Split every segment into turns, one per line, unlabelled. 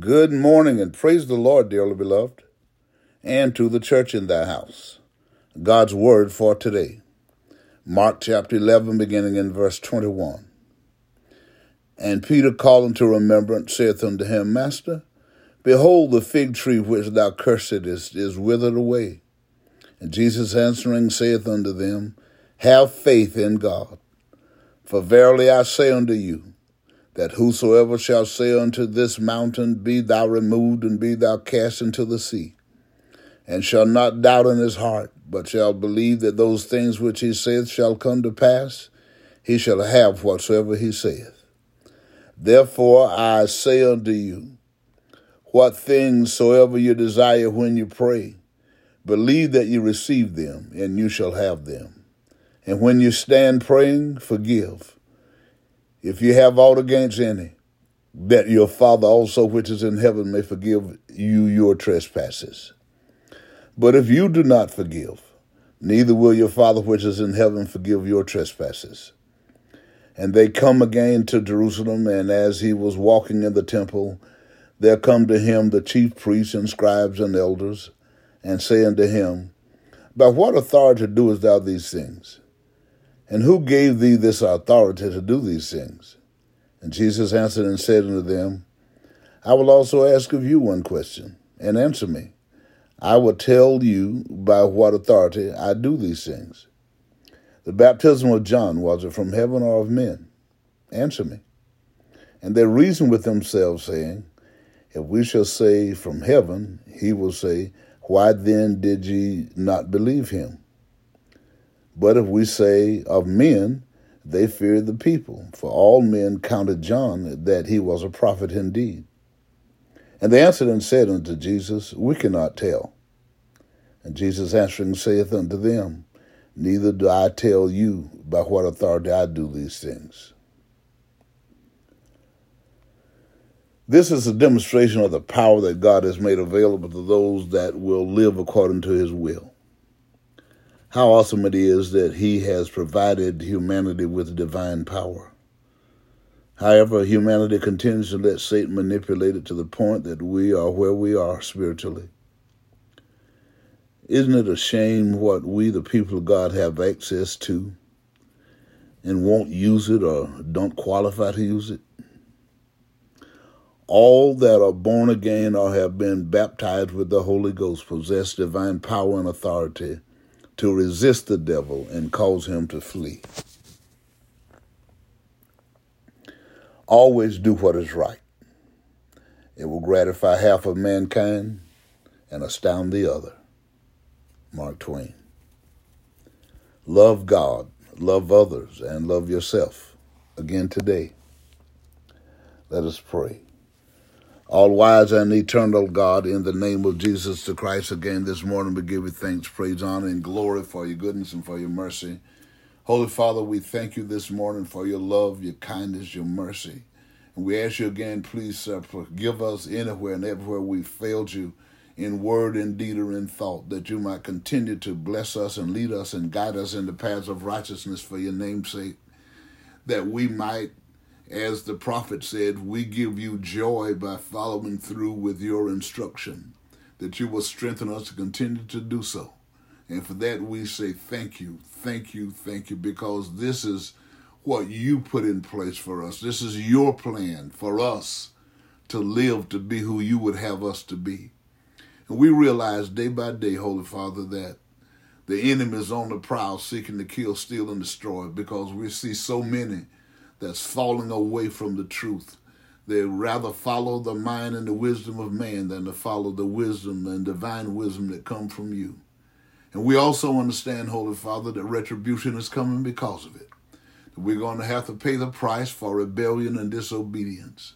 Good morning and praise the Lord, dearly beloved, and to the church in thy house. God's word for today. Mark chapter 11, beginning in verse 21. And Peter, calling to remembrance, saith unto him, Master, behold, the fig tree which thou cursedest is withered away. And Jesus answering saith unto them, Have faith in God. For verily I say unto you, that whosoever shall say unto this mountain, Be thou removed and be thou cast into the sea, and shall not doubt in his heart, but shall believe that those things which he saith shall come to pass, he shall have whatsoever he saith. Therefore I say unto you, what things soever you desire when you pray, believe that you receive them, and you shall have them. And when you stand praying, forgive if you have aught against any, that your Father also which is in heaven may forgive you your trespasses. But if you do not forgive, neither will your Father which is in heaven forgive your trespasses. And they come again to Jerusalem, and as he was walking in the temple, there come to him the chief priests and scribes and elders, and say unto him, By what authority doest thou these things? And who gave thee this authority to do these things? And Jesus answered and said unto them, I will also ask of you one question, and answer me. I will tell you by what authority I do these things. The baptism of John, was it from heaven or of men? Answer me. And they reasoned with themselves, saying, If we shall say from heaven, he will say, Why then did ye not believe him? But if we say of men, they feared the people, for all men counted John that he was a prophet indeed. And they answered and said unto Jesus, We cannot tell. And Jesus answering saith unto them, Neither do I tell you by what authority I do these things. This is a demonstration of the power that God has made available to those that will live according to his will how awesome it is that he has provided humanity with divine power. However, humanity continues to let Satan manipulate it to the point that we are where we are spiritually. Isn't it a shame what we, the people of God, have access to and won't use it or don't qualify to use it? All that are born again or have been baptized with the Holy Ghost possess divine power and authority to resist the devil and cause him to flee. Always do what is right. It will gratify half of mankind and astound the other. Mark Twain. Love God, love others, and love yourself. Again today. Let us pray. All wise and eternal God, in the name of Jesus the Christ, again this morning we give you thanks, praise, honor, and glory for your goodness and for your mercy. Holy Father, we thank you this morning for your love, your kindness, your mercy. And we ask you again, please uh, forgive us anywhere and everywhere we failed you in word, in deed, or in thought, that you might continue to bless us and lead us and guide us in the paths of righteousness for your name's sake, that we might as the prophet said, we give you joy by following through with your instruction, that you will strengthen us to continue to do so. And for that, we say thank you, thank you, thank you, because this is what you put in place for us. This is your plan for us to live to be who you would have us to be. And we realize day by day, Holy Father, that the enemy is on the prowl seeking to kill, steal, and destroy because we see so many that's falling away from the truth. They rather follow the mind and the wisdom of man than to follow the wisdom and divine wisdom that come from you. And we also understand, Holy Father, that retribution is coming because of it. That we're going to have to pay the price for rebellion and disobedience.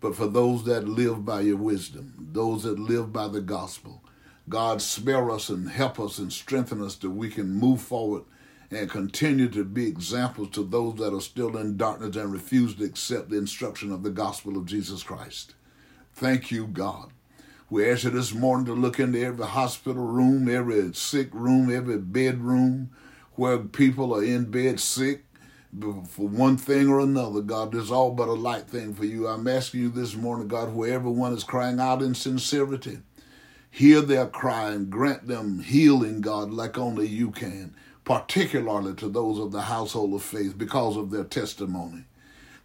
But for those that live by your wisdom, those that live by the gospel, God spare us and help us and strengthen us that we can move forward and continue to be examples to those that are still in darkness and refuse to accept the instruction of the gospel of Jesus Christ. Thank you, God. We ask you this morning to look into every hospital room, every sick room, every bedroom where people are in bed sick, for one thing or another, God. There's all but a light thing for you. I'm asking you this morning, God, wherever one is crying out in sincerity, hear their cry and grant them healing, God, like only you can, particularly to those of the household of faith because of their testimony.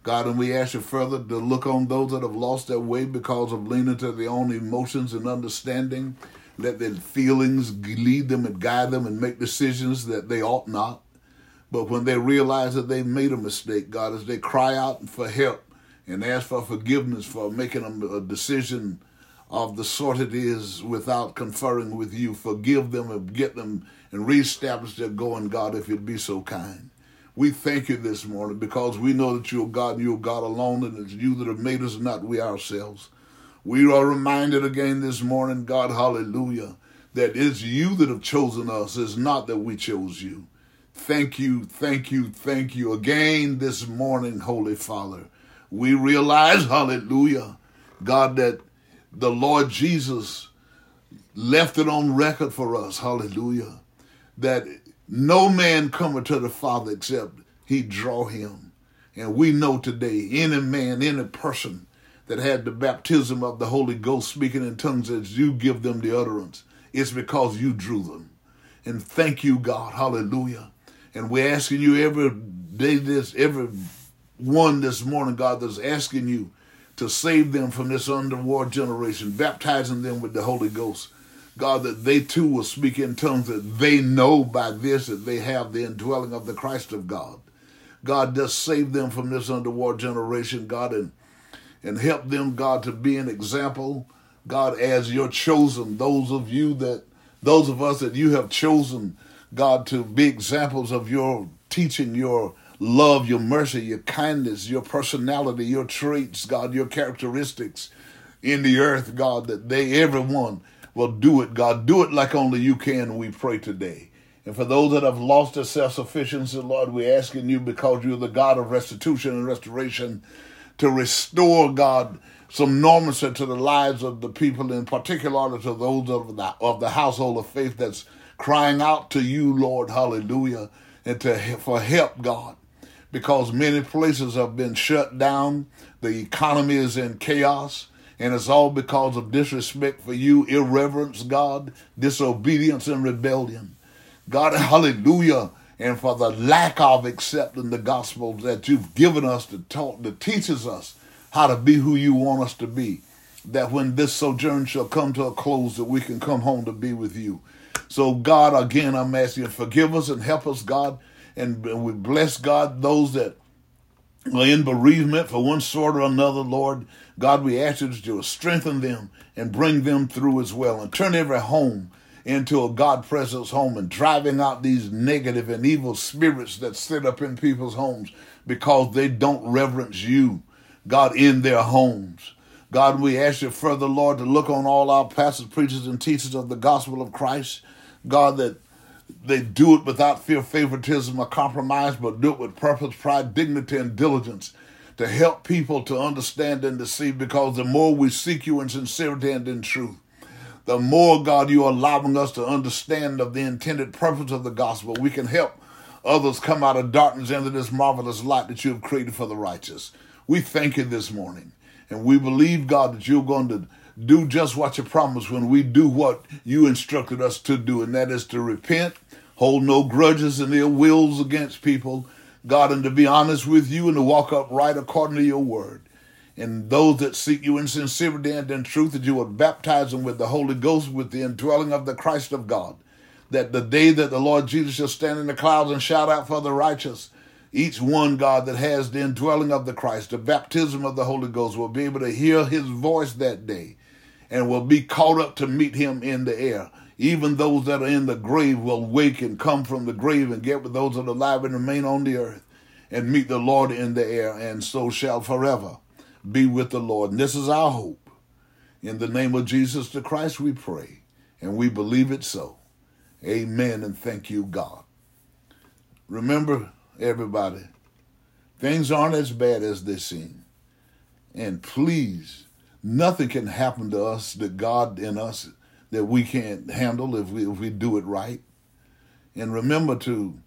God, and we ask you further to look on those that have lost their way because of leaning to their own emotions and understanding. Let their feelings lead them and guide them and make decisions that they ought not. But when they realize that they made a mistake, God, as they cry out for help and ask for forgiveness for making a decision of the sort it is without conferring with you, forgive them and get them and reestablish their going, God, if you'd be so kind. We thank you this morning because we know that you're God and you're God alone, and it's you that have made us, not we ourselves. We are reminded again this morning, God, hallelujah, that it's you that have chosen us, it's not that we chose you. Thank you, thank you, thank you again this morning, Holy Father. We realize, hallelujah, God, that the Lord Jesus left it on record for us, hallelujah, that no man cometh to the Father except he draw him. And we know today, any man, any person that had the baptism of the Holy Ghost speaking in tongues as you give them the utterance, it's because you drew them. And thank you, God. Hallelujah. And we're asking you every day, this, every one this morning, God, that's asking you to save them from this underworld generation, baptizing them with the Holy Ghost. God, that they too will speak in tongues, that they know by this that they have the indwelling of the Christ of God. God, just save them from this underworld generation, God, and and help them, God, to be an example, God, as your chosen, those of you that those of us that you have chosen God, to be examples of your teaching, your love, your mercy, your kindness, your personality, your traits, God, your characteristics in the earth, God, that they, everyone, will do it, God. Do it like only you can, we pray today. And for those that have lost their self sufficiency, Lord, we're asking you because you're the God of restitution and restoration to restore, God, some normalcy to the lives of the people, in particular to those of the, of the household of faith that's crying out to you, Lord, hallelujah, and to for help, God, because many places have been shut down. The economy is in chaos, and it's all because of disrespect for you, irreverence, God, disobedience and rebellion. God, hallelujah, and for the lack of accepting the gospel that you've given us to talk, that teaches us how to be who you want us to be. That when this sojourn shall come to a close, that we can come home to be with you. So, God, again, I'm asking you forgive us and help us, God. And we bless, God, those that are in bereavement for one sort or another, Lord. God, we ask you to strengthen them and bring them through as well and turn every home into a God presence home and driving out these negative and evil spirits that sit up in people's homes because they don't reverence you, God, in their homes. God, we ask you further, Lord, to look on all our pastors, preachers, and teachers of the gospel of Christ. God, that they do it without fear, favoritism, or compromise, but do it with purpose, pride, dignity, and diligence to help people to understand and to see. Because the more we seek you in sincerity and in truth, the more, God, you are allowing us to understand of the intended purpose of the gospel. We can help others come out of darkness into this marvelous light that you have created for the righteous. We thank you this morning. And we believe, God, that you're going to do just what you promised when we do what you instructed us to do, and that is to repent, hold no grudges and ill wills against people, God, and to be honest with you and to walk upright according to your word. And those that seek you in sincerity and in truth, that you would baptize them with the Holy Ghost, with the indwelling of the Christ of God. That the day that the Lord Jesus shall stand in the clouds and shout out for the righteous, each one, God, that has the indwelling of the Christ, the baptism of the Holy Ghost, will be able to hear his voice that day and will be caught up to meet him in the air. Even those that are in the grave will wake and come from the grave and get with those that are alive and remain on the earth and meet the Lord in the air, and so shall forever be with the Lord. And this is our hope. In the name of Jesus the Christ, we pray, and we believe it so. Amen, and thank you, God. Remember, everybody, things aren't as bad as they seem. And please Nothing can happen to us that God in us that we can't handle if we if we do it right. And remember to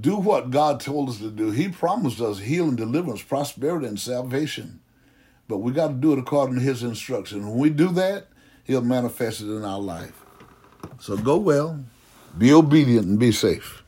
do what God told us to do. He promised us healing, deliverance, prosperity, and salvation. But we got to do it according to His instruction. When we do that, He'll manifest it in our life. So go well, be obedient, and be safe.